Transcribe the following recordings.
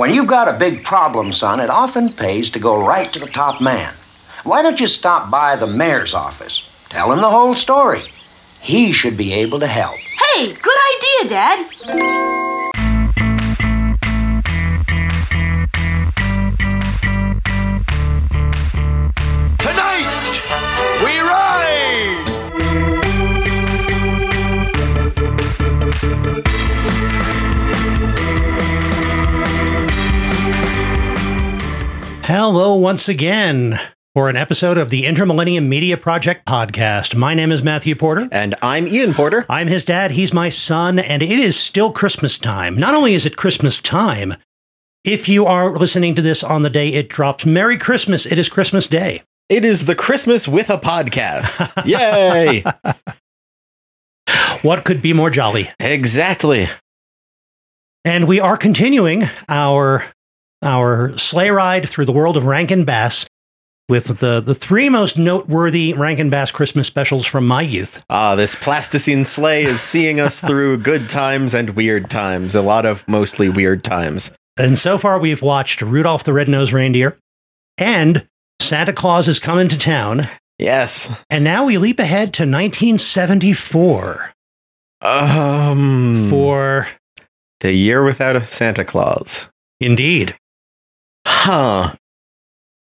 When you've got a big problem, son, it often pays to go right to the top man. Why don't you stop by the mayor's office? Tell him the whole story. He should be able to help. Hey, good idea, Dad. Hello, once again, for an episode of the Intermillennium Media Project podcast. My name is Matthew Porter. And I'm Ian Porter. I'm his dad, he's my son, and it is still Christmas time. Not only is it Christmas time, if you are listening to this on the day it drops, Merry Christmas, it is Christmas Day. It is the Christmas with a podcast. Yay! What could be more jolly? exactly. And we are continuing our our sleigh ride through the world of Rankin Bass with the, the three most noteworthy Rankin Bass Christmas specials from my youth. Ah, this plasticine sleigh is seeing us through good times and weird times. A lot of mostly weird times. And so far, we've watched Rudolph the Red-Nosed Reindeer and Santa Claus is coming to town. Yes. And now we leap ahead to 1974 Um. for the year without a Santa Claus. Indeed. Huh.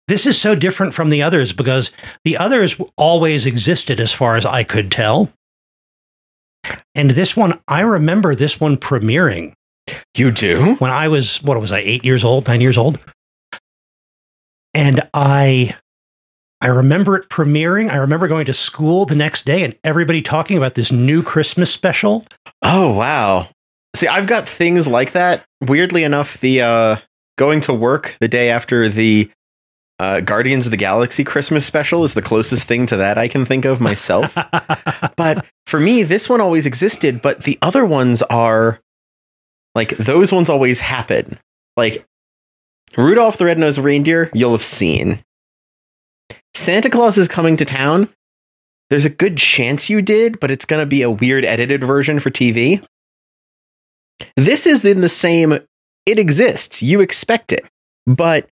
This is so different from the others because the others always existed as far as I could tell. And this one, I remember this one premiering You do? when I was, what was I, eight years old, nine years old? And I. I remember it premiering. I remember going to school the next day and everybody talking about this new Christmas special. Oh, wow. See, I've got things like that. Weirdly enough, the uh going to work the day after the uh, Guardians of the Galaxy Christmas special is the closest thing to that I can think of myself. but for me, this one always existed, but the other ones are like those ones always happen. Like Rudolph the Red-Nosed Reindeer, you'll have seen. Santa Claus is coming to town. There's a good chance you did, but it's going to be a weird edited version for TV. This is in the same it exists. You expect it. But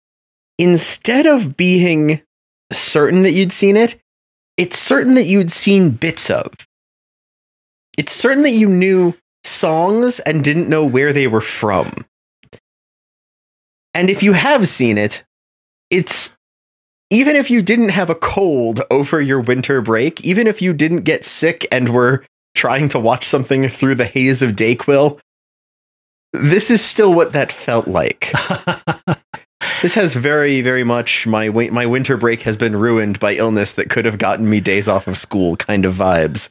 instead of being certain that you'd seen it, it's certain that you'd seen bits of. It's certain that you knew songs and didn't know where they were from. And if you have seen it, it's even if you didn't have a cold over your winter break, even if you didn't get sick and were trying to watch something through the haze of Dayquil, this is still what that felt like. this has very, very much my my winter break has been ruined by illness that could have gotten me days off of school kind of vibes.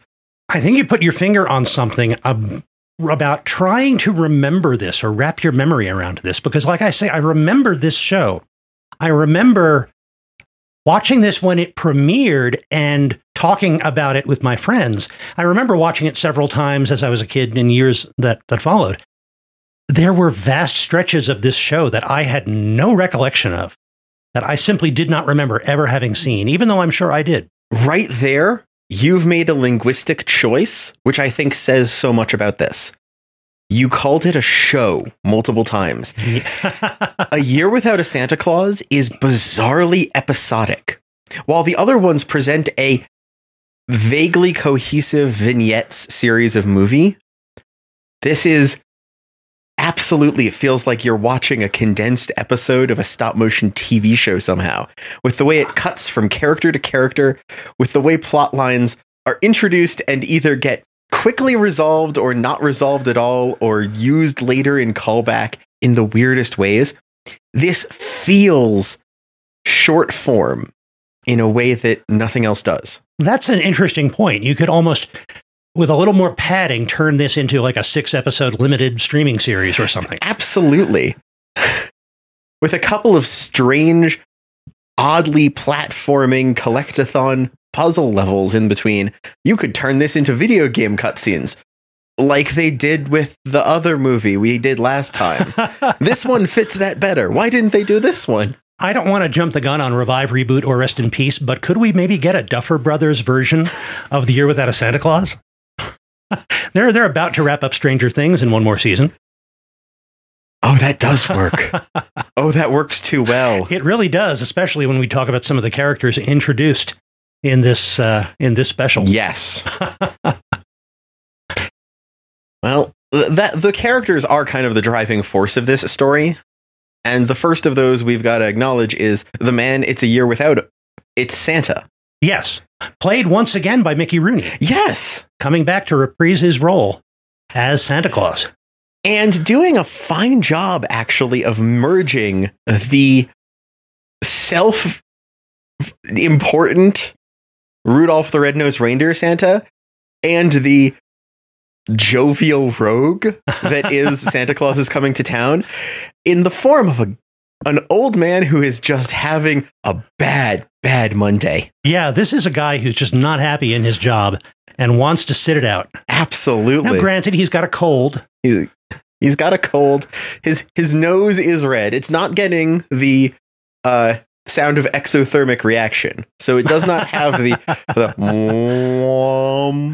I think you put your finger on something um, about trying to remember this or wrap your memory around this because, like I say, I remember this show. I remember watching this when it premiered and talking about it with my friends. I remember watching it several times as I was a kid in years that, that followed. There were vast stretches of this show that I had no recollection of, that I simply did not remember ever having seen, even though I'm sure I did. Right there, you've made a linguistic choice, which I think says so much about this. You called it a show multiple times. a Year Without a Santa Claus is bizarrely episodic, while the other ones present a vaguely cohesive vignettes series of movie. This is absolutely, it feels like you're watching a condensed episode of a stop motion TV show somehow, with the way it cuts from character to character, with the way plot lines are introduced and either get quickly resolved or not resolved at all, or used later in callback in the weirdest ways. This feels short form in a way that nothing else does. That's an interesting point. You could almost, with a little more padding, turn this into like a six episode limited streaming series or something. Absolutely. With a couple of strange, oddly platforming collectathon puzzle levels in between, you could turn this into video game cutscenes. Like they did with the other movie we did last time. this one fits that better. Why didn't they do this one? I don't want to jump the gun on Revive, Reboot, or Rest in Peace, but could we maybe get a Duffer Brothers version of The Year Without a Santa Claus? they're, they're about to wrap up Stranger Things in one more season. Oh, that does work. oh, that works too well. It really does, especially when we talk about some of the characters introduced in this uh, in this special. Yes. well, that the characters are kind of the driving force of this story. And the first of those we've got to acknowledge is the man it's a year without. It's Santa. Yes, played once again by Mickey Rooney, Yes. Coming back to reprise his role as Santa Claus. And doing a fine job, actually, of merging the self important Rudolph the Red-Nosed Reindeer Santa and the jovial rogue that is Santa Claus is coming to town in the form of a an old man who is just having a bad, bad Monday. Yeah, this is a guy who's just not happy in his job and wants to sit it out. Now, Absolutely. granted, he's got a cold. He's he's got a cold. His his nose is red. It's not getting the uh sound of exothermic reaction. So it does not have the the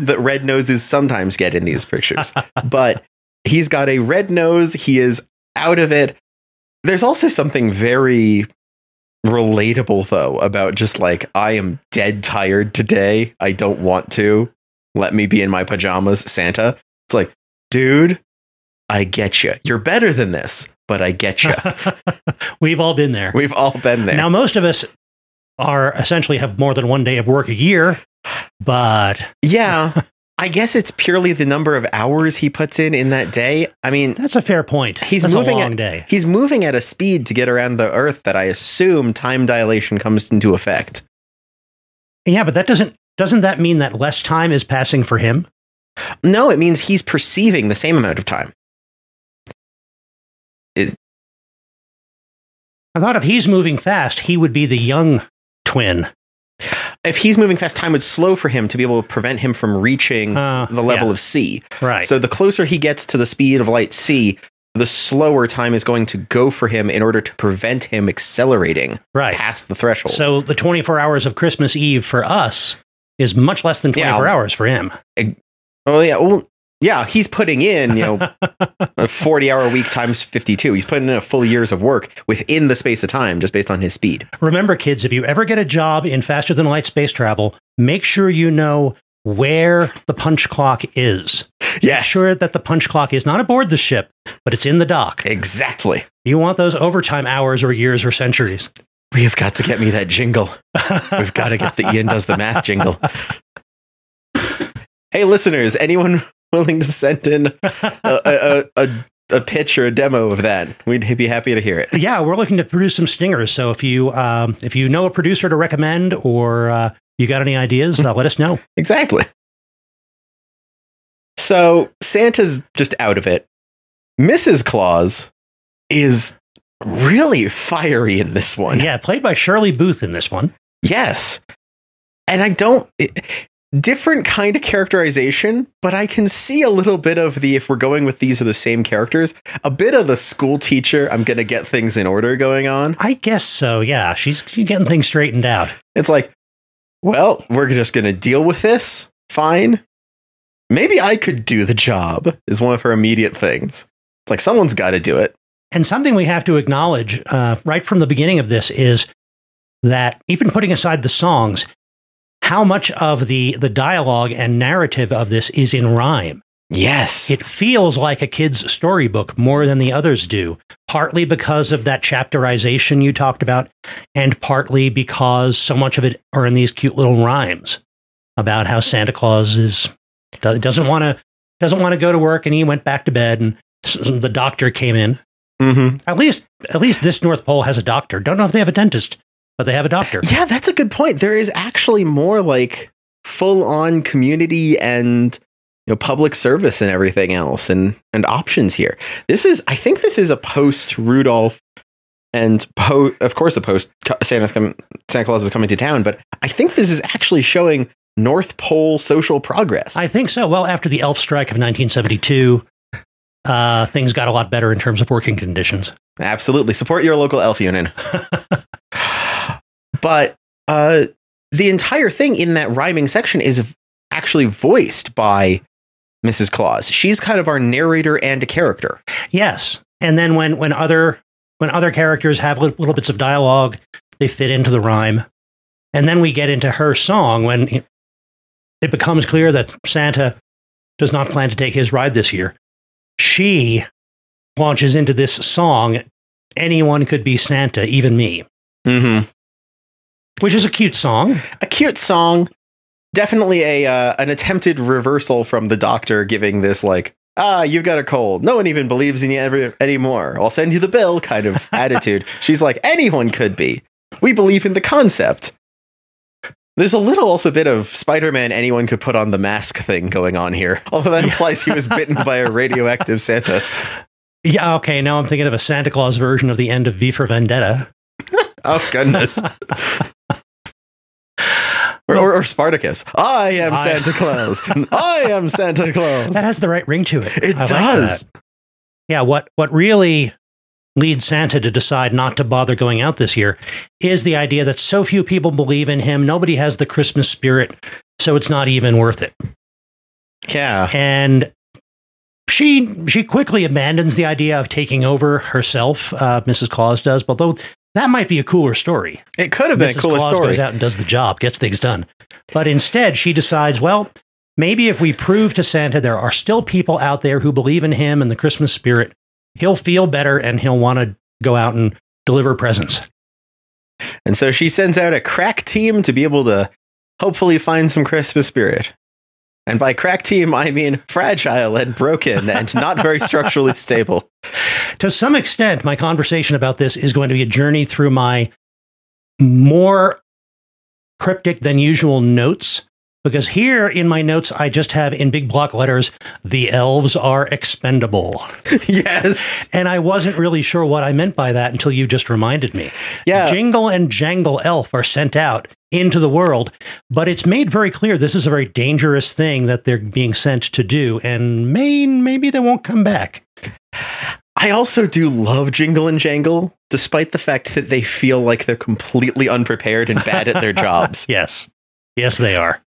that red noses sometimes get in these pictures. But he's got a red nose. He is out of it. There's also something very relatable though about just like I am dead tired today. I don't want to. Let me be in my pajamas, Santa. It's like, dude, I get you. You're better than this, but I get you. We've all been there. We've all been there. Now, most of us are essentially have more than one day of work a year, but yeah, I guess it's purely the number of hours he puts in in that day. I mean, that's a fair point. He's That's moving a long at- day. he's moving at a speed to get around the Earth that I assume time dilation comes into effect. Yeah, but that doesn't doesn't that mean that less time is passing for him? No, it means he's perceiving the same amount of time. I thought if he's moving fast, he would be the young twin. If he's moving fast, time would slow for him to be able to prevent him from reaching Uh, the level yeah. of C. Right. So the closer he gets to the speed of light C, the slower time is going to go for him in order to prevent him accelerating right. past the threshold. So the 24 hours of Christmas Eve for us is much less than 24 Yeah. hours for him. oh yeah, well yeah, he's putting in, you know, a 40 hour week times 52. He's putting in a full years of work within the space of time just based on his speed. Remember, kids, if you ever get a job in faster than light space travel, make sure you know where the punch clock is. Yes. Make sure that the punch clock is not aboard the ship, but it's in the dock. Exactly. You want those overtime hours or years or centuries. We have got to get me that jingle. We've got to get the Ian does the math jingle. Hey, listeners, anyone willing to send in a, a, a, a pitch or a demo of that? We'd be happy to hear it. yeah, we're looking to produce some stingers. So if you um, if you know a producer to recommend or uh, you got any ideas, uh, let us know. Exactly. So Santa's just out of it. Mrs. Claus is really fiery in this one. Yeah, played by Shirley Booth in this one. Yes. And I don't it- different kind of characterization, but I can see a little bit of the if we're going with these are the same characters, a bit of the school teacher, I'm going to get things in order going on. I guess so. Yeah, she's, she's getting things straightened out. It's like, well, we're just going to deal with this. Fine. Maybe I could do the job is one of her immediate things. It's like someone's got to do it. And something we have to acknowledge uh, right from the beginning of this is that even putting aside the songs, how much of the the dialogue and narrative of this is in rhyme. Yes. It feels like a kid's storybook more than the others do, partly because of that chapterization you talked about, and partly because so much of it are in these cute little rhymes about how Santa Claus is doesn't want to doesn't want to go to work and he went back to bed and the doctor came in. Hmm At least at least this North Pole has a doctor. Don't know if they have a dentist, but they have a doctor. Yeah, that's a good point. There is actually more like full on community and you know public service and everything else and and options here. This is I think this is a post Rudolph and po- of course a post Santa's com- Santa Claus is coming to town, but I think this is actually showing North Pole social progress. I think so. Well, after the elf strike of 1972, uh, things got a lot better in terms of working conditions. Absolutely. Support your local elf union. but uh, the entire thing in that rhyming section is actually voiced by Mrs. Claus. She's kind of our narrator and a character. Yes. and then when when other when other characters have little, little bits of dialogue, they fit into the rhyme. And then we get into her song when it becomes clear that Santa does not plan to take his ride this year. She launches into this song. Anyone could be Santa, even me, Mm-hmm. which is a cute song. A cute song. Definitely a uh, an attempted reversal from the doctor giving this like ah you've got a cold. No one even believes in you ever, anymore. I'll send you the bill kind of attitude. She's like anyone could be. We believe in the concept. There's a little also bit of Spider-Man anyone could put on the mask thing going on here. Although that implies he was bitten by a radioactive Santa. Yeah, okay. Now I'm thinking of a Santa Claus version of the end of V for Vendetta. Oh goodness. Or, or, or Spartacus. I am I- Santa Claus. I am Santa Claus. That has the right ring to it. It I does. that. Yeah, what what really leads Santa to decide not to bother going out this year is the idea that so few people believe in him, nobody has the Christmas spirit, so it's not even worth it. Yeah. And she she quickly abandons the idea of taking over herself. Uh, Mrs. Claus does, although that might be a cooler story. It could have been Mrs. a cooler Claus story. goes out and does the job, gets things done. But instead, she decides, well, maybe if we prove to Santa there are still people out there who believe in him and the Christmas spirit, he'll feel better and he'll want to go out and deliver presents. And so she sends out a crack team to be able to hopefully find some Christmas spirit. And by crack team, I mean fragile and broken and not very structurally stable. To some extent, my conversation about this is going to be a journey through my more cryptic than usual notes. Because here in my notes, I just have in big block letters, the elves are expendable. yes. And I wasn't really sure what I meant by that until you just reminded me. Yeah. Jingle and Jangle Elf are sent out into the world, but it's made very clear this is a very dangerous thing that they're being sent to do, and may, maybe they won't come back. I also do love Jingle and Jangle, despite the fact that they feel like they're completely unprepared and bad at their jobs. Yes. Yes, they are.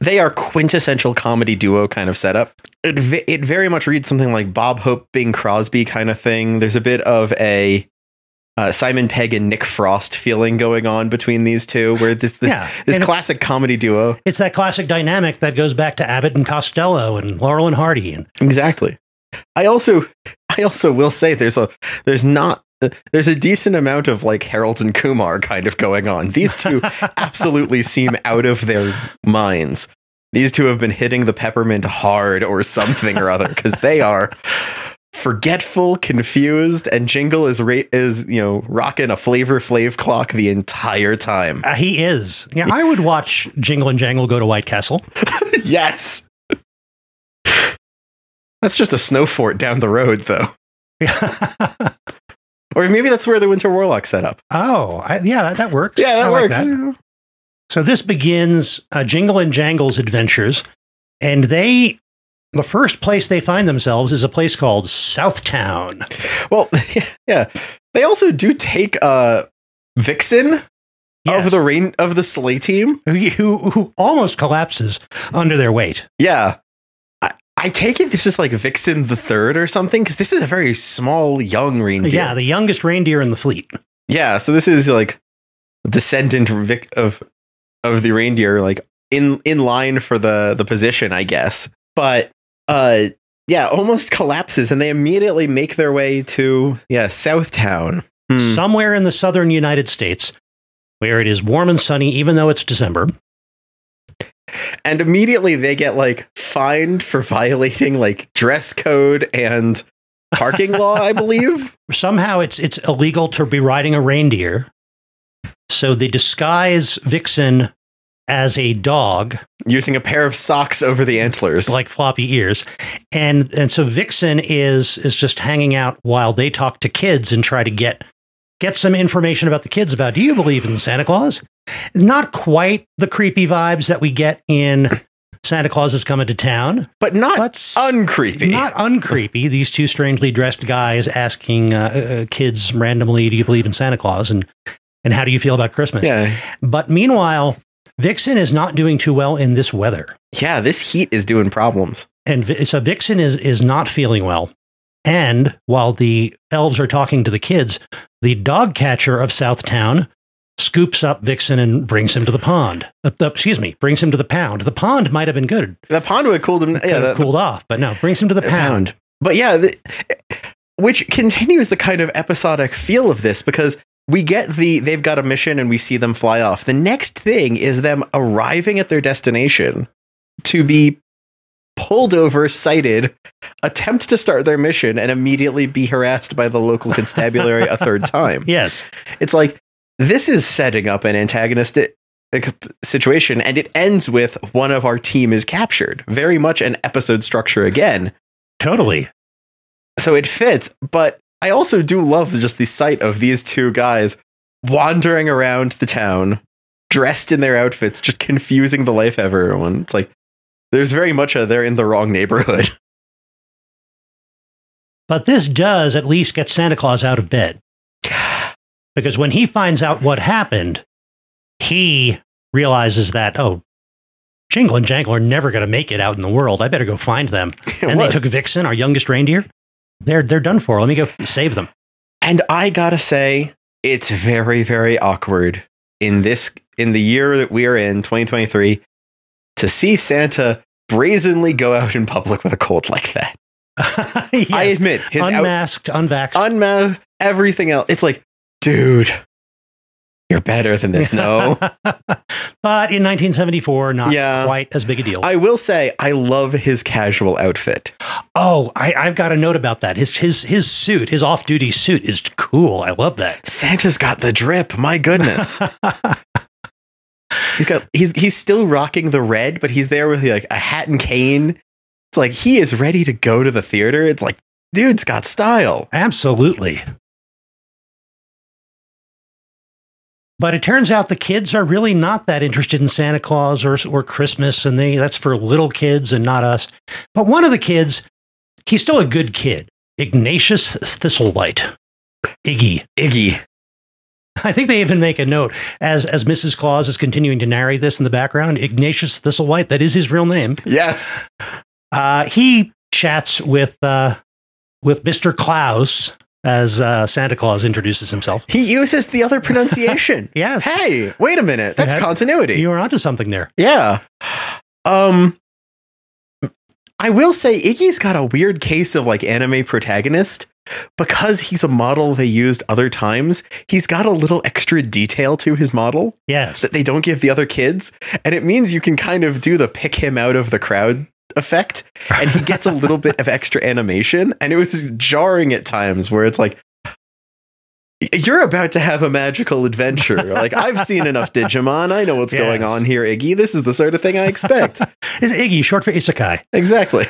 They are quintessential comedy duo kind of setup. It, ve- it very much reads something like Bob Hope, Bing Crosby kind of thing. There's a bit of a uh, Simon Pegg and Nick Frost feeling going on between these two, where this this, Yeah, this classic comedy duo. It's that classic dynamic that goes back to Abbott and Costello and Laurel and Hardy. And Exactly. I also I also will say there's a there's not there's a decent amount of like Harold and Kumar kind of going on. These two absolutely seem out of their minds. These two have been hitting the peppermint hard or something or other because they are forgetful, confused, and Jingle is ra- is you know rocking a Flavor Flav clock the entire time. uh, he is. Yeah, I would watch Jingle and Jangle go to White Castle. yes. That's just a snow fort down the road, though. Or maybe that's where the Winter Warlock set up. oh, I, yeah, that, that works. Yeah, that I like works. that. So this begins uh, Jingle and Jangle's adventures, and they, the first place they find themselves is a place called Southtown. Well, yeah. They also do take uh Vixen Yes, of the rain of the sleigh team. who, who, who almost collapses under their weight. Yeah. I, take it this is like Vixen the third or something, because this is a very small young reindeer. Yeah, the youngest reindeer in the fleet. Yeah, so this is like descendant Vic of of the reindeer, like in in line for the the position, I guess. But uh yeah, almost collapses and they immediately make their way to yeah, Southtown. Hmm. somewhere in the southern United States where it is warm and sunny, even though it's December. And immediately they get like fined for violating like dress code and parking law, I believe. Somehow it's it's illegal to be riding a reindeer. So they disguise Vixen as a dog, Using a pair of socks over the antlers. like floppy ears. And and so Vixen is is just hanging out while they talk to kids and try to get get some information about the kids about do you believe in Santa Claus? Not quite the creepy vibes that we get in Santa Claus is coming to town. but not But uncreepy. Not uncreepy. These two strangely dressed guys asking uh, uh, kids randomly, "Do you believe in Santa Claus?" and and how do you feel about Christmas? yeah. But meanwhile, Vixen is not doing too well in this weather, Yeah, this heat is doing problems. and Vi- so Vixen is is not feeling well. And while the elves are talking to the kids, the dog catcher of Southtown scoops up Vixen and brings him to the pond. Uh, uh, excuse me, brings him to the pound. The pond might have been good. The pond would have cooled him. Yeah, the- cooled off, but no, brings him to the the pound. But yeah, the, which continues the kind of episodic feel of this because we get the they've got a mission and we see them fly off. The next thing is them arriving at their destination to be pulled over, cited, attempt to start their mission, and immediately be harassed by the local constabulary a third time. Yes. It's like this is setting up an antagonistic uh, situation, and it ends with one of our team is captured. Very much an episode structure again Totally. so it fits but i also do love just the sight of these two guys wandering around the town dressed in their outfits just confusing the life of everyone it's like there's very much a they're in the wrong neighborhood But this does at least get Santa Claus out of bed. Because when he finds out what happened, he realizes that, oh, Jingle and Jangle are never going to make it out in the world. I better go find them. And they took Vixen, our youngest reindeer. They're, they're done for. Let me go save them. and i gotta say it's very very awkward in this in the year that we are in 2023 to see santa brazenly go out in public with a cold like that Yes. i admit his out- Unmasked, unvaxxed. unmasked everything else it's like dude you're better than this no but in 1974, not Yeah. quite as big a deal. I will say I love his casual outfit. oh, I, I've got a note about that. His his his suit, his off-duty suit, is cool. I love that. Santa's got the drip. My goodness. he's got he's he's still rocking the red, but he's there with like a hat and cane. It's like he is ready to go to the theater. It's like dude's got style. Absolutely. But it turns out the kids are really not that interested in Santa Claus or, or Christmas, and they, that's for little kids and not us. But one of the kids, he's still a good kid, Ignatius Thistlewhite. Iggy. Iggy. I think they even make a note as as Mrs. Claus is continuing to narrate this in the background. Ignatius Thistlewhite, that is his real name. Yes. Uh, he chats with uh, with Mr. Klaus as uh, Santa Claus introduces himself. He uses the other pronunciation. Yes, hey, wait a minute. That's Yeah. continuity. you were onto something there. Yeah. Um I will say Iggy's got a weird case of like anime protagonist. Because he's a model they used other times. He's got a little extra detail to his model Yes, that they don't give the other kids, and it means you can kind of do the pick him out of the crowd effect. And he gets a little bit of extra animation. And it was jarring at times where it's like you're about to have a magical adventure. Like I've seen enough Digimon. I know what's going on here, Iggy. This is the sort of thing I expect. it's Iggy, short for Isekai. exactly.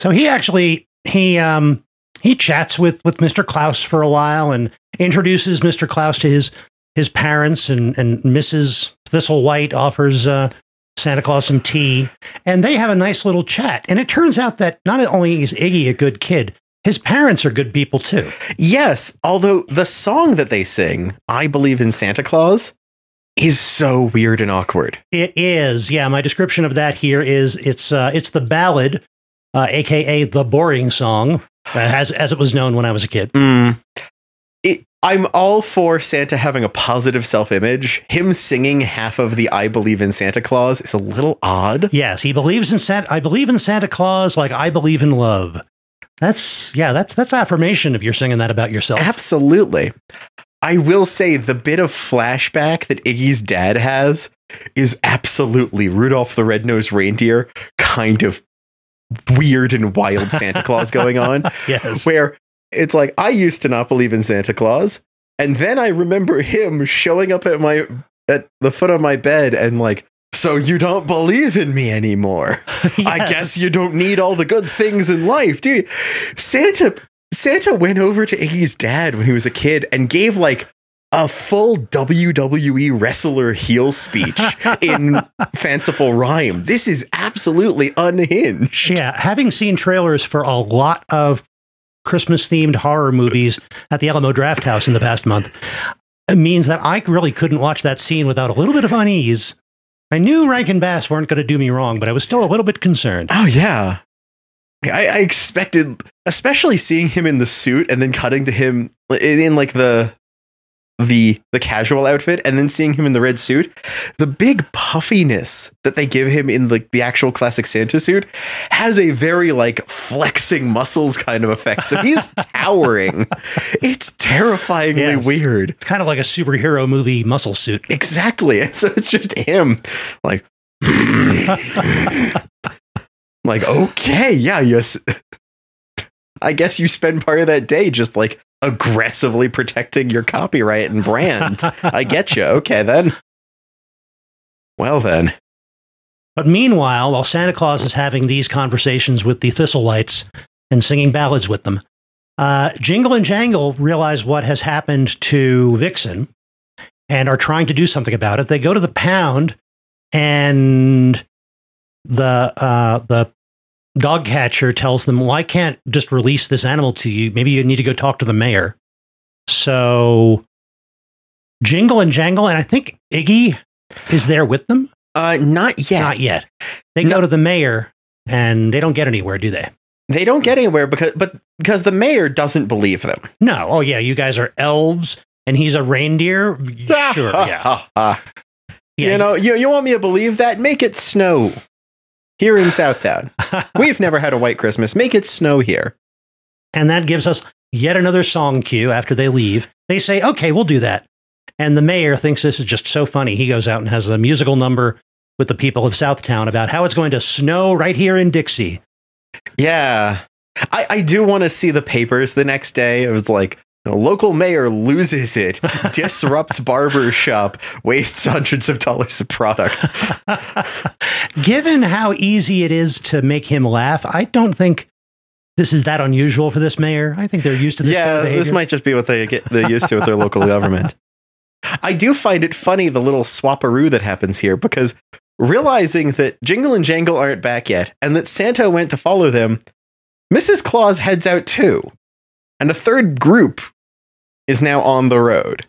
So he actually he um he chats with with Mr. Klaus for a while and introduces Mr. Klaus to his his parents and and Mrs. Thistlewhite offers uh, Santa Claus some tea and they have a nice little chat. And it turns out that not only is Iggy a good kid, his parents are good people too. Yes, although the song that they sing, I believe in Santa Claus, is so weird and awkward. It is, yeah. My description of that here is it's uh, it's the ballad, uh, aka the boring song, uh, as as it was known when I was a kid. Mm. It, I'm all for Santa having a positive self image. Him singing half of the I Believe in Santa Claus is a little odd. Yes, he believes in Santa. I believe in Santa Claus, like I believe in love. That's yeah, that's that's affirmation if you're singing that about yourself. Absolutely. I will say the bit of flashback that Iggy's dad has is absolutely Rudolph the Red-Nosed Reindeer kind of weird and wild Santa Claus going on. yes, where it's like I used to not believe in Santa Claus, and then I remember him showing up at my at the foot of my bed and like, so you don't believe in me anymore. I guess you don't need all the good things in life, do you? Santa Santa went over to Iggy's dad when he was a kid and gave like a full WWE wrestler heel speech in fanciful rhyme. This is absolutely unhinged. Yeah, having seen trailers for a lot of Christmas themed horror movies at the Alamo Drafthouse in the past month, means that I really couldn't watch that scene without a little bit of unease. I knew Rankin Bass weren't going to do me wrong, but I was still a little bit concerned. Oh yeah. I, I expected, especially seeing him in the suit and then cutting to him in, in like the the the casual outfit and then seeing him in the red suit the big puffiness that they give him in like the actual classic santa suit has a very like flexing muscles kind of effect. So he's towering. It's terrifyingly Yes. weird. It's kind of like a superhero movie muscle suit. exactly. So it's just him like like okay yeah yes. I guess you spend part of that day just like aggressively protecting your copyright and brand. I get you. Okay then. Well then. But meanwhile, while Santa Claus is having these conversations with the Thistlewhites and singing ballads with them, uh, Jingle and Jangle realize what has happened to Vixen and are trying to do something about it. They go to the pound, and the uh, the dog catcher tells them, "Well, I can't just release this animal to you. Maybe you need to go talk to the mayor." So, Jingle and Jangle, and I think Iggy is there with them. uh not yet Not yet. They No. go to the mayor and they don't get anywhere, do they? they don't get anywhere because but because the mayor doesn't believe them No. Oh, yeah. You guys are elves and he's a reindeer. Sure. Yeah. yeah you know you, you want me to believe that make it snow here in southtown we've never had a white christmas make it snow here and that gives us yet another song cue after they leave. They say, okay, we'll do that. And the mayor thinks this is just so funny. He goes out and has a musical number with the people of Southtown about how it's going to snow right here in Dixie. Yeah. I, I do want to see the papers the next day. It was like, local mayor loses it, disrupts barber shop, wastes hundreds of dollars of product. Given how easy it is to make him laugh, I don't think this is that unusual for this mayor. I think they're used to this. yeah, kind of this might just be what they get they're used to with their local government. I do find it funny the little swaparoo that happens here because realizing that Jingle and Jangle aren't back yet and that Santa went to follow them, Mrs. Claus heads out too. And a third group is now on the road.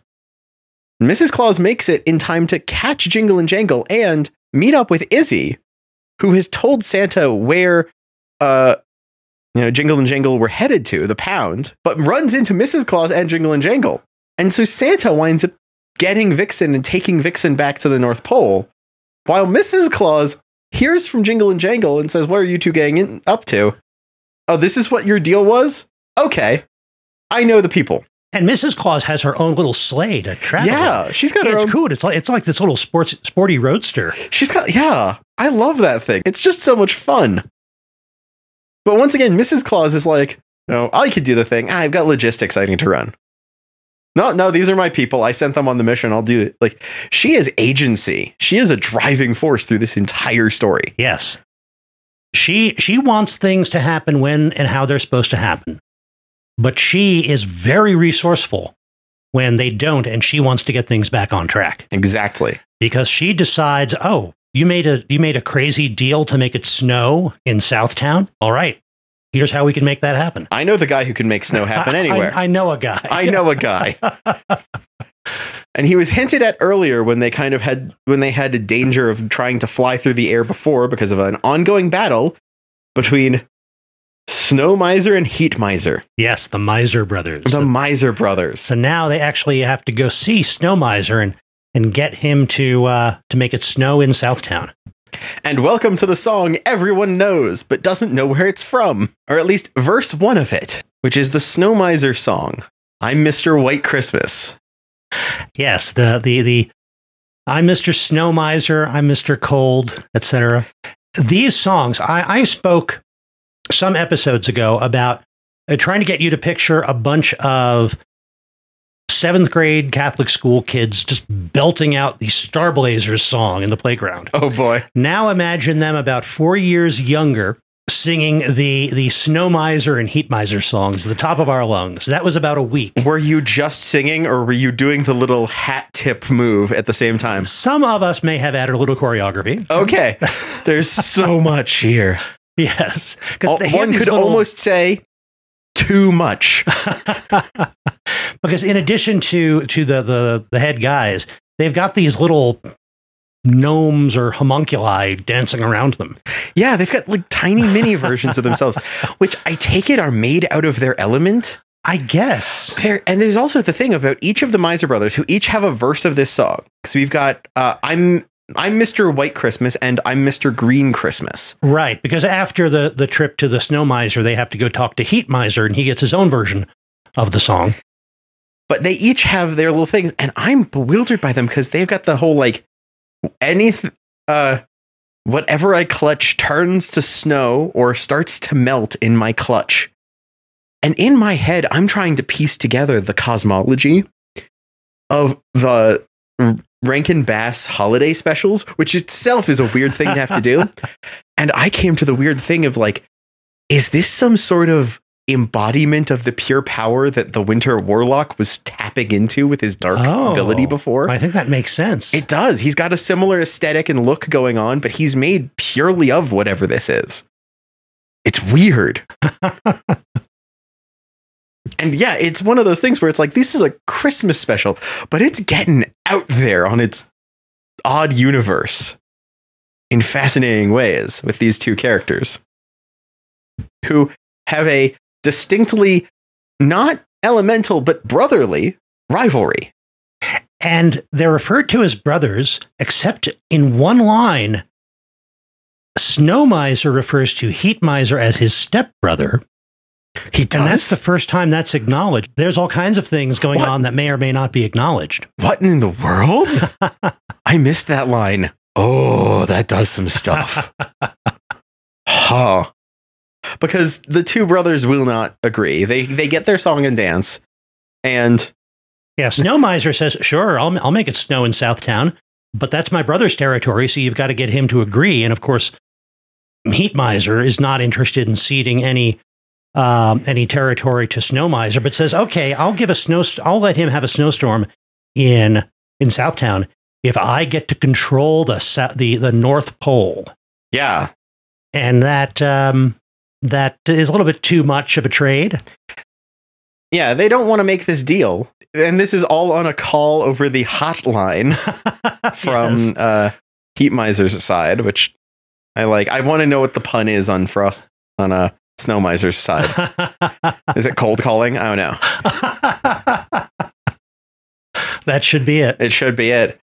Mrs. Claus makes it in time to catch Jingle and Jangle and meet up with Iggy, who has told Santa where uh you know, Jingle and Jangle were headed to, the pound, but runs into Mrs. Claus and Jingle and Jangle. And so Santa winds up getting Vixen and taking Vixen back to the North Pole, while Mrs. Claus hears from Jingle and Jangle and says, What are you two getting in, up to? Oh, this is what your deal was? Okay. I know the people. and Mrs. Claus has her own little sleigh to travel. in. Yeah, she's got her it's own. cool. It's like it's like this little sports sporty roadster. She's got, yeah, I love that thing. It's just so much fun. But once again, Mrs. Claus is like, no, I could do the thing. I've got logistics I need to run. No, no, these are my people. I sent them on the mission. I'll do it. Like, she is agency. She is a driving force through this entire story. Yes. She she wants things to happen when and how they're supposed to happen. But she is very resourceful when they don't and she wants to get things back on track Exactly. because she decides, "Oh, you made a you made a crazy deal to make it snow in Southtown? All right. Here's how we can make that happen." I know the guy who can make snow happen I- anywhere. I, I know a guy. I know a guy. and he was hinted at earlier when they kind of had when they had a danger of trying to fly through the air before because of an ongoing battle between Snow Miser and Heat Miser, yes, the Miser brothers. the Miser brothers. So now they actually have to go see Snow Miser and, and get him to uh, to make it snow in Southtown. And welcome to the song everyone knows but doesn't know where it's from, or at least verse 1 of it, which is the Snow Miser song. I'm Mr. White Christmas. Yes, the the the I'm Mr. Snow Miser, I'm Mr. Cold, etc. These songs, I, I spoke some episodes ago about uh, trying to get you to picture a bunch of seventh grade Catholic school kids just belting out the Star Blazers song in the playground. Oh boy. Now imagine them about four years younger singing the the Snow Miser and Heat Miser songs at the top of our lungs. That was about a week. Were you just singing or were you doing the little hat tip move at the same time? Some of us may have added a little choreography. Okay. There's so much here. Yes, because One could little- almost say too much. because in addition to to the, the the head guys, they've got these little gnomes or homunculi dancing around them. Yeah, they've got like tiny mini versions of themselves, which I take it are made out of their element. I guess. There, and there's also the thing about each of the Miser brothers who each have a verse of this song. Because we've got uh, I'm I'm Mr. White Christmas and I'm Mr. Green Christmas. Right, because after the the trip to the snow miser, they have to go talk to Heat Miser, and he gets his own version of the song. But they each have their little things, and I'm bewildered by them because they've got the whole like anything uh whatever I clutch turns to snow or starts to melt in my clutch. And in my head, I'm trying to piece together the cosmology of the Rankin Bass holiday specials, which itself is a weird thing to have to do. and I came to the weird thing of like, is this some sort of embodiment of the pure power that the Winter Warlock was tapping into with his dark Oh, ability before? I think that makes sense. It does. He's got a similar aesthetic and look going on, but he's made purely of whatever this is. It's weird. and yeah, it's one of those things where it's like, this is a Christmas special, but it's getting out there on its odd universe in fascinating ways with these two characters who have a distinctly not elemental but brotherly rivalry. and they're referred to as brothers, except in one line. Snow Miser refers to Heat Miser as his stepbrother, He and that's the first time that's acknowledged. There's all kinds of things going What? on that may or may not be acknowledged. What in the world? I missed that line. Oh, that does some stuff. huh. Because the two brothers will not agree. They they get their song and dance, and Yeah, Snow Miser says, "Sure, I'll I'll make it snow in Southtown, but that's my brother's territory, so you've got to get him to agree." And of course, Heat Miser is not interested in ceding any um, any territory to Snow Miser, but says, "Okay, I'll give a snow. I'll let him have a snowstorm in in Southtown if I get to control the the the North Pole." yeah, And that um, that is a little bit too much of a trade. yeah, they don't want to make this deal, and this is all on a call over the hotline from Yes. uh, Heat Miser's side, which I like. I want to know what the pun is on Frost on a uh, Snow Miser's side. is it cold calling? I don't know. that should be it. It should be it.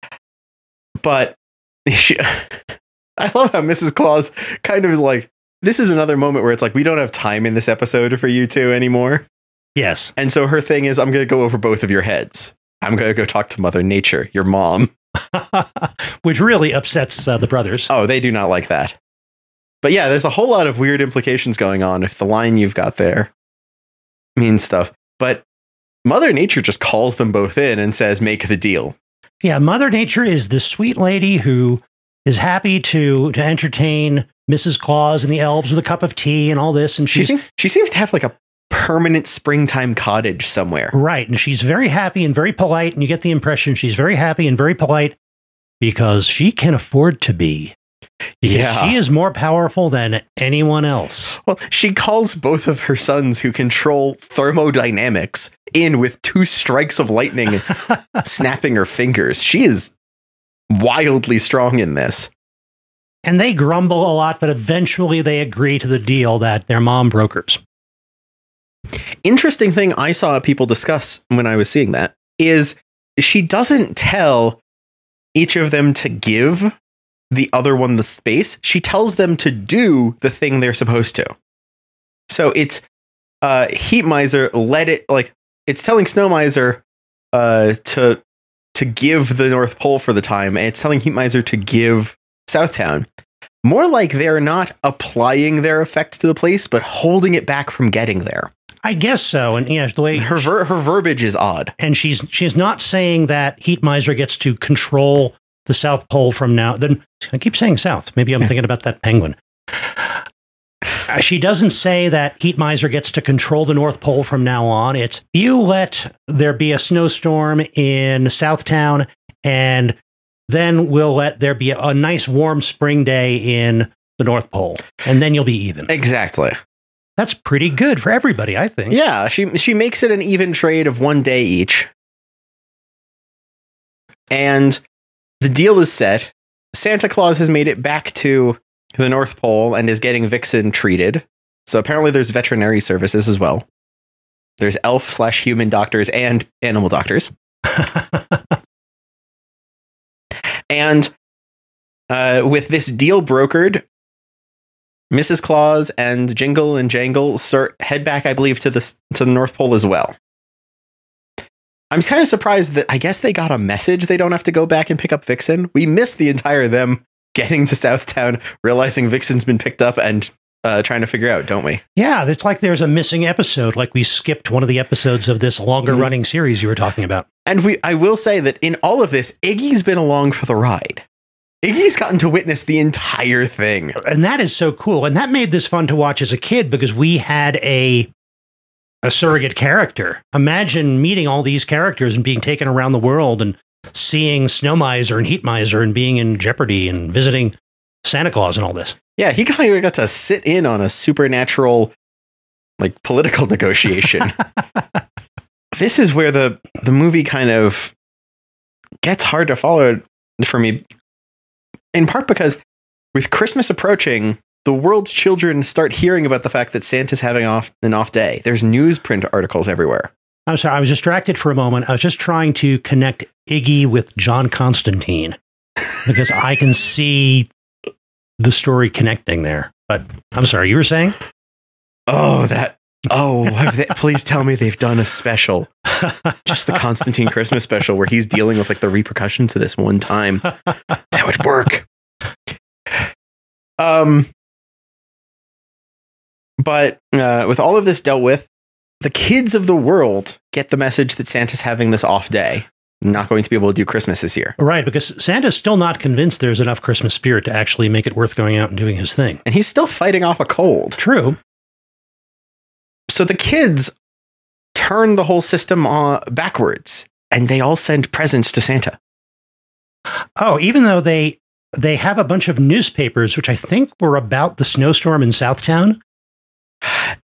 But she, I love how Mrs. Claus kind of is like, this is another moment where it's like, we don't have time in this episode for you two anymore. Yes. And so her thing is, I'm going to go over both of your heads. I'm going to go talk to Mother Nature, your mom. Which really upsets uh, the brothers. Oh, they do not like that. But yeah, there's a whole lot of weird implications going on if the line you've got there means stuff. But Mother Nature just calls them both in and says, make the deal. Yeah, Mother Nature is this sweet lady who is happy to to entertain Mrs. Claus and the elves with a cup of tea and all this. And She, she's seem, she seems to have like a permanent springtime cottage somewhere. right, and she's very happy and very polite. And you get the impression she's very happy and very polite because she can afford to be. Yeah. she is more powerful than anyone else. Well, she calls both of her sons who control thermodynamics in with two strikes of lightning snapping her fingers. She is wildly strong in this. And they grumble a lot, but eventually they agree to the deal that their mom brokers. Interesting thing I saw people discuss when I was seeing that is she doesn't tell each of them to give the other one the space. She tells them to do the thing they're supposed to. So it's uh Heat Miser let it like it's telling Snow Miser uh to to give the North Pole for the time, and it's telling Heat Miser to give Southtown. More like they're not applying their effect to the place, but holding it back from getting there. I guess so. And yeah, the way Her ver- her verbiage is odd. and she's she's not saying that Heat Miser gets to control the South Pole from now. Then I keep saying South. Maybe I'm thinking about that penguin. Uh, She doesn't say that Heat Miser gets to control the North Pole from now on. It's you let there be a snowstorm in Southtown, and then we'll let there be a, a nice warm spring day in the North Pole, and then you'll be even. Exactly. That's pretty good for everybody, I think. Yeah, she she makes it an even trade of one day each. And the deal is set. Santa Claus has made it back to the North Pole and is getting Vixen treated. So apparently there's veterinary services as well. There's elf slash human doctors and animal doctors. and uh, with this deal brokered, Mrs. Claus and Jingle and Jangle start head back, I believe, to the to the North Pole as well. I'm kind of surprised that I guess they got a message they don't have to go back and pick up Vixen. We missed the entire them getting to Southtown, realizing Vixen's been picked up, and uh, trying to figure out, don't we? Yeah, it's like there's a missing episode, like we skipped one of the episodes of this longer running series you were talking about. And we, I will say that in all of this, Iggy's been along for the ride. Iggy's gotten to witness the entire thing. And that is so cool. And that made this fun to watch as a kid because we had a a surrogate character. Imagine meeting all these characters and being taken around the world and seeing Snow Miser and Heat Miser and being in Jeopardy and visiting Santa Claus and all this. Yeah, he kind of got to sit in on a supernatural, like political negotiation. this is where the the movie kind of gets hard to follow for me, in part because with Christmas approaching, the world's children start hearing about the fact that Santa's having off an off day. There's newsprint articles everywhere. I'm sorry, I was distracted for a moment. I was just trying to connect Iggy with John Constantine because I can see the story connecting there. But I'm sorry, you were saying? Oh, that. Oh, they, please tell me they've done a special, just the Constantine Christmas special where he's dealing with like the repercussions of this one time. That would work. Um, but uh, with all of this dealt with, the kids of the world get the message that Santa's having this off day, not going to be able to do Christmas this year. Right, because Santa's still not convinced there's enough Christmas spirit to actually make it worth going out and doing his thing. And he's still fighting off a cold. True. So the kids turn the whole system uh, backwards and they all send presents to Santa. Oh, even though they they have a bunch of newspapers which I think were about the snowstorm in Southtown.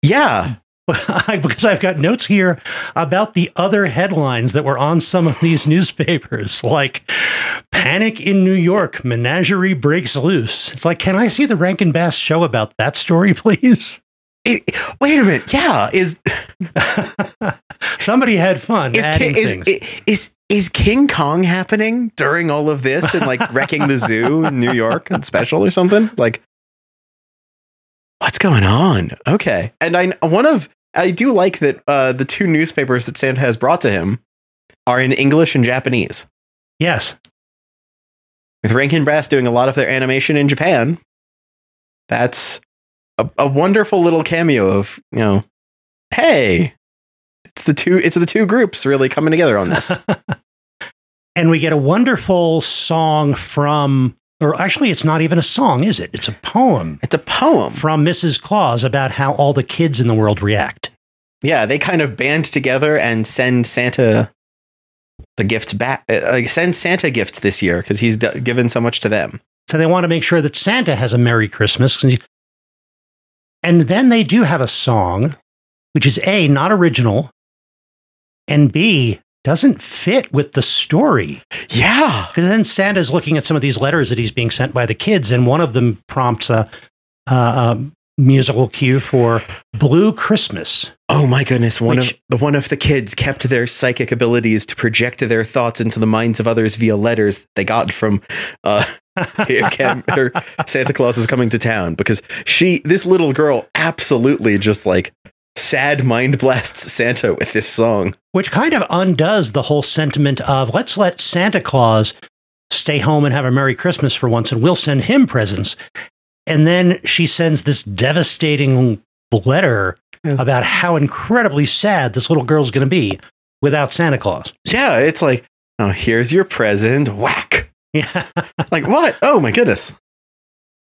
Yeah. because I've got notes here about the other headlines that were on some of these newspapers, like "Panic in New York: Menagerie breaks loose." It's like, can I see the Rankin Bass show about that story, please? It, wait a minute. Yeah, is somebody had fun is, adding is, things. is is is King Kong happening during all of this and like wrecking the zoo in New York and special or something? Like, what's going on? Okay, and I one of I do like that uh, the two newspapers that Santa has brought to him are in English and Japanese. yes, With Rankin Bass doing a lot of their animation in Japan, that's a, a wonderful little cameo of you know, hey, it's the two it's the two groups really coming together on this. and we get a wonderful song from, or actually, it's not even a song, is it? It's a poem it's a poem. from Mrs. Claus about how all the kids in the world react. Yeah, they kind of band together and send Santa the gifts back. Uh, like send Santa gifts this year because he's d- given so much to them. So they want to make sure that Santa has a Merry Christmas. And then they do have a song, which is A, not original, and B, doesn't fit with the story. Yeah, Because then Santa's looking at some of these letters that he's being sent by the kids, and one of them prompts a, a, a musical cue for Blue Christmas. Oh my goodness! One Which- of the one of the kids kept their psychic abilities to project their thoughts into the minds of others via letters they got from uh, Cam- Santa Claus is coming to town because she, this little girl, absolutely just like sad mind blasts Santa with this song. which kind of undoes the whole sentiment of let's let Santa Claus stay home and have a Merry Christmas for once, and we'll send him presents. And then she sends this devastating letter Yeah. about how incredibly sad this little girl's going to be without Santa Claus. Yeah, it's like, oh, here's your present. Whack. Yeah. Like what? Oh my goodness.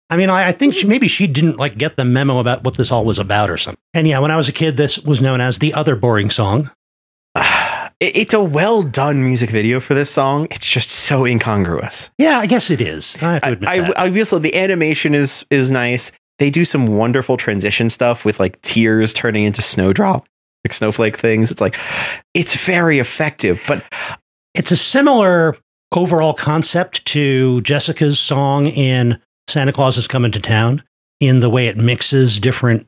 I mean, I, I think she, maybe she didn't like get the memo about what this all was about or something. And yeah, when I was a kid, this was known as the other boring song. It's a well done music video for this song. It's just so incongruous. Yeah, I guess it is. I have to admit I, that. I the animation is is nice. They do some wonderful transition stuff with like tears turning into snowdrop, like snowflake things. It's like it's very effective. But it's a similar overall concept to Jessica's song in Santa Claus is Coming to Town in the way it mixes different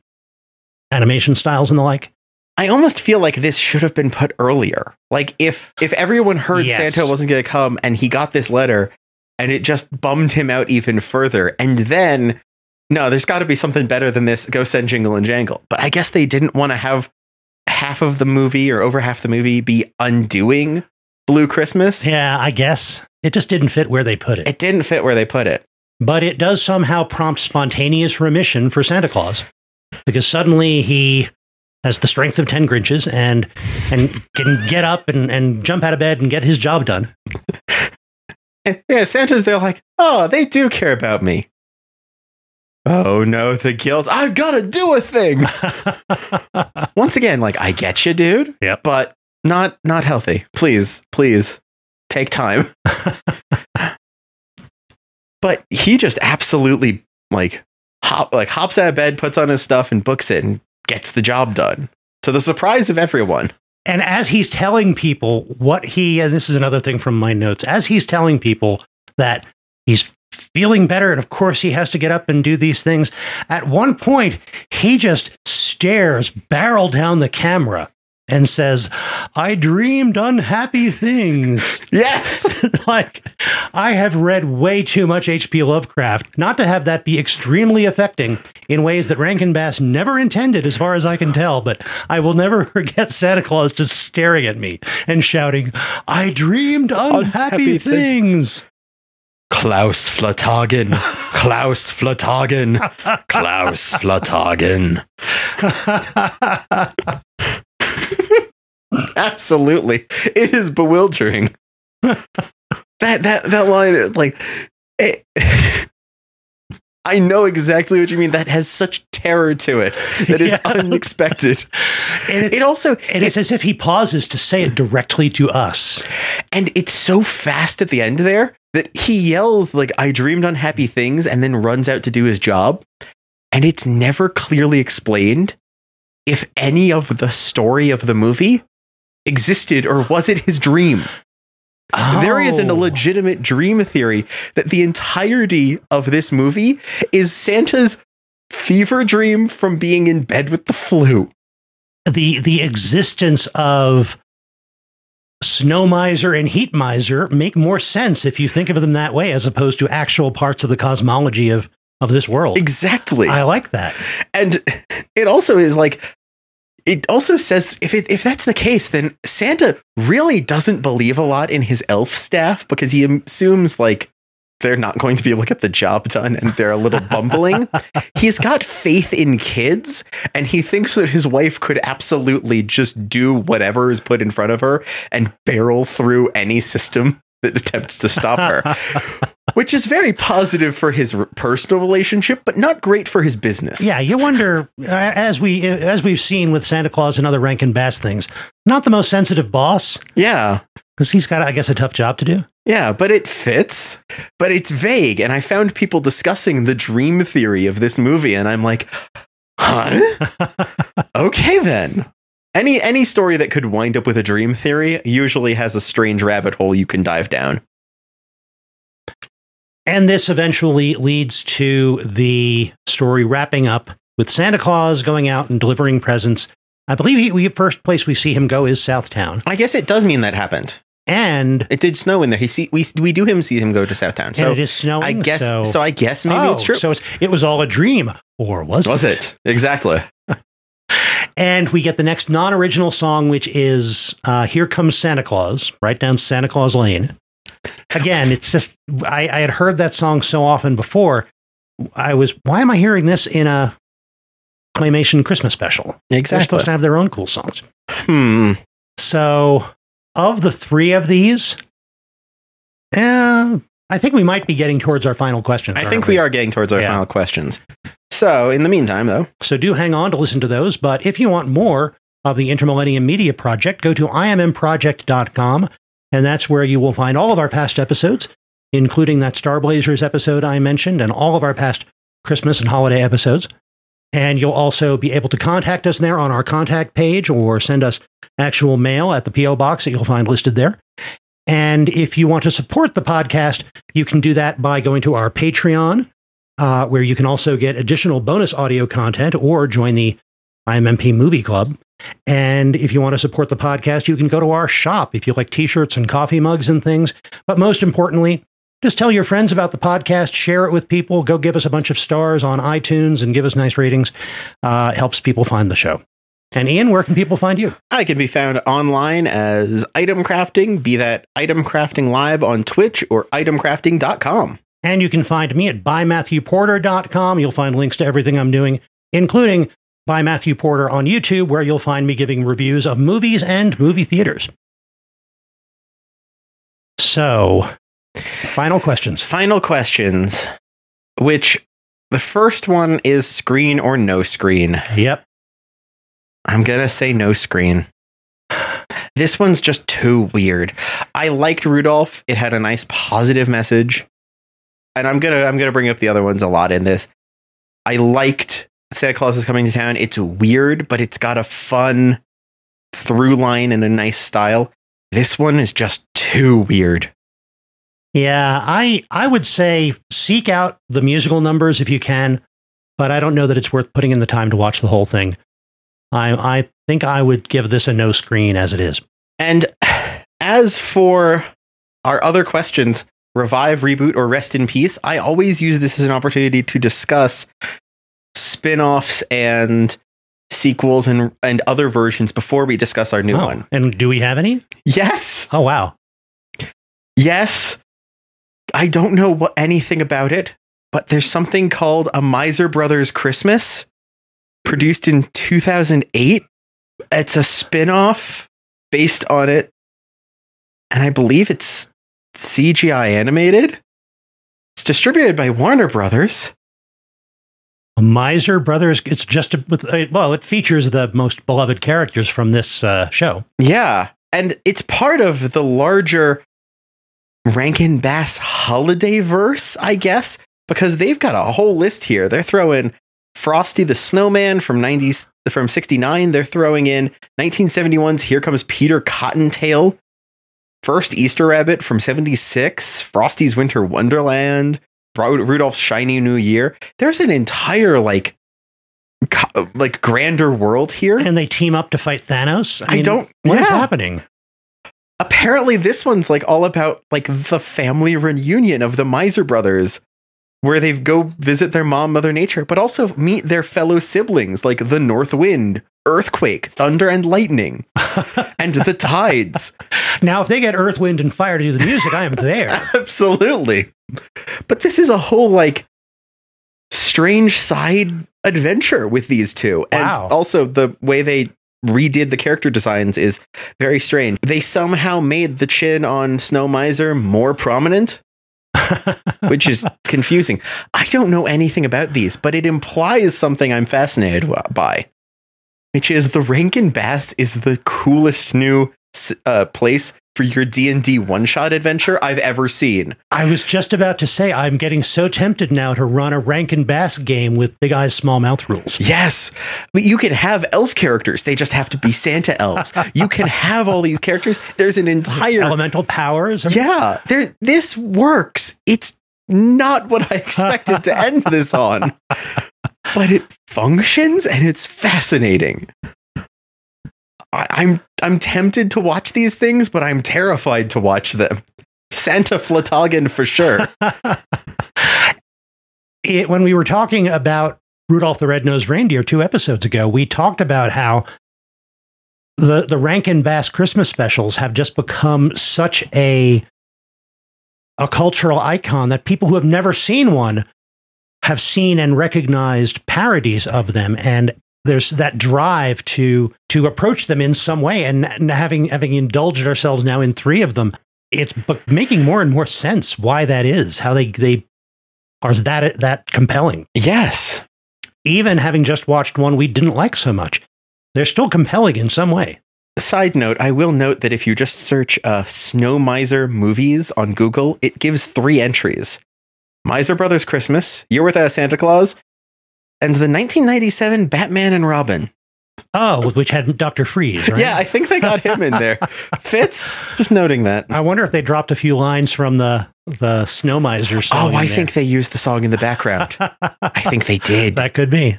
animation styles and the like. I almost feel like this should have been put earlier. Like if if everyone heard Yes. Santa wasn't going to come and he got this letter and it just bummed him out even further and then no, there's got to be something better than this. Go send Jingle and Jangle. But I guess they didn't want to have half of the movie or over half the movie be undoing Blue Christmas. Yeah, I guess it just didn't fit where they put it. It didn't fit where they put it. But it does somehow prompt spontaneous remission for Santa Claus because suddenly he has the strength of 10 Grinches and and can get up and, and jump out of bed and get his job done. And, yeah, Santa's there like, oh, they do care about me. Oh no, the guilt. I've got to do a thing. Once again, like I get you, dude. Yep. But not not healthy. Please, please take time. but he just absolutely like hop like hops out of bed, puts on his stuff, and books it, and gets the job done. To the surprise of everyone. And as he's telling people what he, and this is another thing from my notes, as he's telling people that he's feeling better, and of course he has to get up and do these things, at one point he just stares barrel down the camera and says, I dreamed unhappy things. Yes. like, I have read way too much H.P. Lovecraft not to have that be extremely affecting in ways that Rankin Bass never intended, as far as I can tell. But I will never forget Santa Claus just staring at me and shouting, I dreamed unhappy, Unhappy thi- things. Klaus Flatagen. Klaus Flatagen. Klaus Flatagen. Absolutely. It is bewildering. that that that line is like it, I know exactly what you mean. That has such terror to it. That is Yeah. unexpected. and, it, It also and it's as if he pauses to say it directly to us. And it's so fast at the end there that he yells like I dreamed unhappy things and then runs out to do his job. And it's never clearly explained if any of the story of the movie existed or was it his dream. There is an, a Oh. legitimate dream theory that the entirety of this movie is Santa's fever dream from being in bed with the flu. the the existence of snow miser and heat miser make more sense if you think of them that way as opposed to actual parts of the cosmology of of this world Exactly. i like that and it also is like it also says if it, if that's the case then santa really doesn't believe a lot in his elf staff because he assumes like they're not going to be able to get the job done and they're a little bumbling. He's got faith in kids and he thinks that his wife could absolutely just do whatever is put in front of her and barrel through any system that attempts to stop her which is very positive for his personal relationship but not great for his business yeah you wonder as we as we've seen with santa claus and other rankin bass things not the most sensitive boss yeah because he's got i guess a tough job to do Yeah, but it fits, but it's vague. And I found people discussing the dream theory of this movie, and I'm like, huh? okay, then. Any any story that could wind up with a dream theory usually has a strange rabbit hole you can dive down. And this eventually leads to the story wrapping up with Santa Claus going out and delivering presents. I believe he, we first place we see him go is Southtown, I guess it does mean that happened. and It did snow in there. He see we we do him see him go to Southtown. So it is snowing. I guess so, so. I guess maybe Oh, it's true. So it's, it was all a dream, or was, it? was it exactly? And we get the next non-original song, which is uh, "Here Comes Santa Claus," right down Santa Claus Lane. Again, it's just I, I had heard that song so often before. I was, why am I hearing this in a claymation Christmas special? Exactly. They're supposed to have their own cool songs. Hmm. So, of the three of these, eh, I think we might be getting towards our final question. I think we are getting towards our Yeah. final questions. So in the meantime, though, So do hang on to listen to those. But if you want more of the Intermillennium Media Project, go to immproject.com, and that's where you will find all of our past episodes, including that Star Blazers episode I mentioned, and all of our past Christmas and holiday episodes. And you'll also be able to contact us there on our contact page or send us actual mail at the P.O. box that you'll find listed there. And if you want to support the podcast, you can do that by going to our Patreon, uh, where you can also get additional bonus audio content or join the IMMP Movie Club. And if you want to support the podcast, you can go to our shop if you like t shirts and coffee mugs and things. But most importantly, just tell your friends about the podcast, share it with people, go give us a bunch of stars on iTunes and give us nice ratings. Uh, helps people find the show. And Ian, where can people find you? I can be found online as Item Crafting, be that Item Crafting Live on Twitch or itemcrafting.com. And you can find me at bymatthewporter.com. You'll find links to everything I'm doing, including by Matthew Porter on YouTube, where you'll find me giving reviews of movies and movie theaters. So, final questions. Final questions, which the first one is screen or no screen. Yep. I'm going to say no screen. This one's just too weird. I liked Rudolph. It had a nice positive message. And I'm going to I'm going to bring up the other ones a lot in this. I liked Santa Claus is coming to town. It's weird, but it's got a fun through line and a nice style. This one is just too weird. Yeah, I I would say seek out the musical numbers if you can, but I don't know that it's worth putting in the time to watch the whole thing. I I think I would give this a no screen as it is. And as for our other questions, revive, reboot, or rest in peace, I always use this as an opportunity to discuss spin-offs and sequels and and other versions before we discuss our new Oh, one. And do we have any? Yes. Oh wow. Yes. I don't know what anything about it, but there's something called A Miser Brothers Christmas produced in 2008. It's a spin-off based on it and I believe it's CGI animated. It's distributed by Warner Brothers. Miser Brothers. It's just a, with uh, well, it features the most beloved characters from this uh, show. Yeah, and it's part of the larger Rankin Bass holiday verse, I guess, because they've got a whole list here. They're throwing Frosty the Snowman from 90s from 69, they're throwing in 1971's Here Comes Peter Cottontail, First Easter Rabbit from 76, Frosty's Winter Wonderland, Rudolph's Shiny New Year. There's an entire like co- like grander world here. And they team up to fight Thanos. I don't- What is yeah. happening? apparently this one's like all about like the family reunion of the miser brothers where they go visit their mom mother nature but also meet their fellow siblings like the north wind earthquake thunder and lightning and the tides Now, if they get Earth, Wind, and Fire to do the music, I am there. absolutely but this is a whole like strange side adventure with these two Wow. and also the way they redid the character designs is very strange they somehow made the chin on snow miser more prominent which is confusing. I don't know anything about these, but it implies something I'm fascinated by, which is the Rankin Bass is the coolest new uh, place for your D and D one shot adventure I've ever seen. I was just about to say I'm getting so tempted now to run a Rankin Bass game with Big Eyes Small Mouth rules. Yes, but you can have elf characters; they just have to be Santa elves. You can have all these characters. There's an entire Elemental powers. yeah. There, this works. It's not what I expected to end this on, but it functions and it's fascinating. I, I'm I'm tempted to watch these things, but I'm terrified to watch them. Santa Flatagan for sure. it, when we were talking about Rudolph the Red-Nosed Reindeer two episodes ago, we talked about how the the Rankin Bass Christmas specials have just become such a a cultural icon that people who have never seen one have seen and recognized parodies of them and there's that drive to to approach them in some way. And, and having having indulged ourselves now in three of them it's b- making more and more sense why that is how they they are that that compelling. Yes. even having just watched one we didn't like so much they're still compelling in some way. Side note, I will note that if you just search uh, Snow Miser movies on Google, it gives three entries. Miser Brothers Christmas, Year Without Santa Claus, and the 1997 Batman and Robin. Oh, which had Doctor Freeze, right? Yeah, I think they got him in there. Fitz, just noting that. I wonder if they dropped a few lines from the the Snow Miser song. Oh, I think they used the song in the background. I think they did. that could be.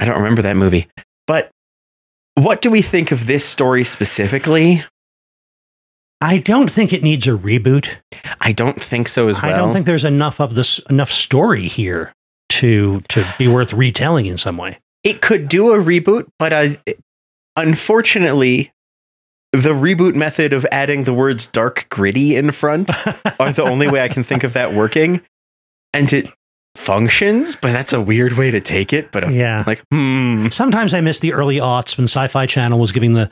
I don't remember that movie. But what do we think of this story specifically? I don't think it needs a reboot. I don't think so as well. I don't think there's enough of this enough story here to to be worth retelling in some way. it could do a reboot, but uh, unfortunately, the reboot method of adding the words dark gritty in front are the only way I can think of that working. And it functions, but that's a weird way to take it. But uh, yeah. like, hmm. Sometimes I miss the early aughts when Sci-Fi Channel was giving the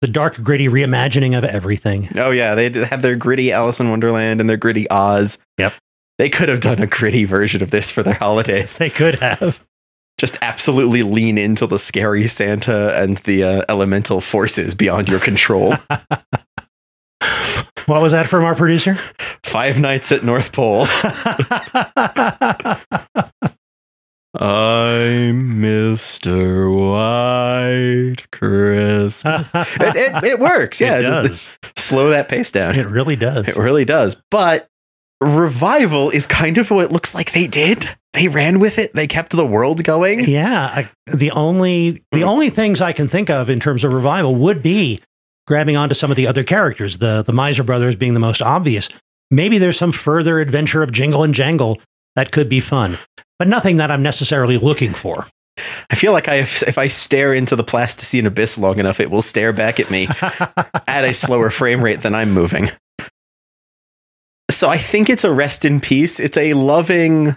the dark gritty reimagining of everything. Oh, yeah. They had their gritty Alice in Wonderland and their gritty Oz. Yep. They could have done a gritty version of this for their holidays. They could have. Just absolutely lean into the scary Santa and the uh, elemental forces beyond your control. What was that from our producer? Five Nights at North Pole. I'm Mr. White Christmas. It, it, it works. Yeah, it just does. slow that pace down. It really does. It really does. But revival is kind of what it looks like they did. They ran with it. They kept the world going. Yeah, I, the only the hmm. only things I can think of in terms of revival would be grabbing onto some of the other characters, the the Miser brothers being the most obvious. Maybe there's some further adventure of Jingle and Jangle that could be fun, but nothing that I'm necessarily looking for. I feel like I, if I stare into the plasticine abyss long enough, it will stare back at me at a slower frame rate than I'm moving. So I think it's a rest in peace. It's a loving,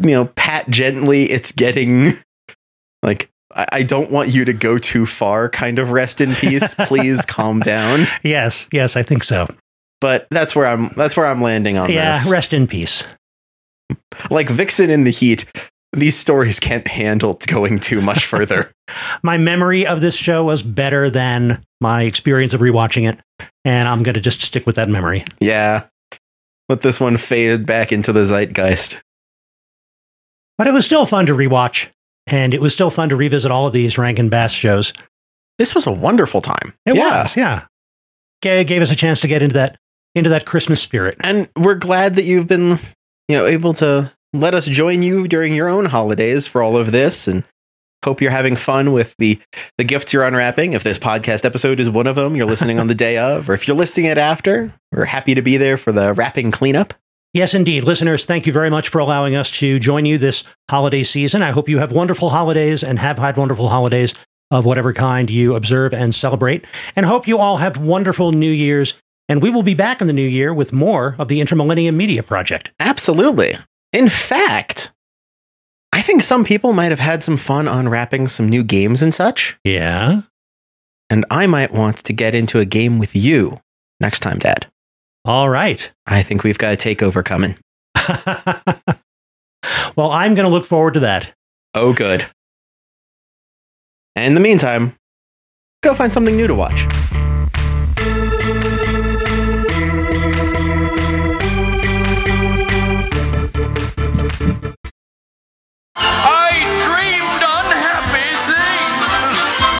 you know, pat gently. It's getting like I, I don't want you to go too far kind of rest in peace. Please calm down. yes, yes, I think so. But that's where I'm that's where I'm landing on yeah, this. rest in peace. Like Vixen in the Heat, these stories can't handle going too much further. My memory of this show was better than my experience of rewatching it, and I'm going to just stick with that memory. yeah. Let this one faded back into the zeitgeist. But it was still fun to rewatch, and it was still fun to revisit all of these Rankin Bass shows. This was a wonderful time. It Yeah. was, yeah. G- gave us a chance to get into that into that Christmas spirit. and we're glad that you've been you know able to let us join you during your own holidays for all of this and hope you're having fun with the the gifts you're unwrapping if this podcast episode is one of them you're listening on the day of or if you're listening it after we're happy to be there for the wrapping cleanup Yes, indeed. Listeners, thank you very much for allowing us to join you this holiday season. I hope you have wonderful holidays and have had wonderful holidays of whatever kind you observe and celebrate. And hope you all have wonderful New Year's. And we will be back in the new year with more of the Intermillennium Media Project. absolutely in fact i think some people might have had some fun unwrapping some new games and such Yeah. and i might want to get into a game with you next time dad All right. i think we've got a takeover coming well, I'm going to look forward to that. Oh, good. And in the meantime, go find something new to watch.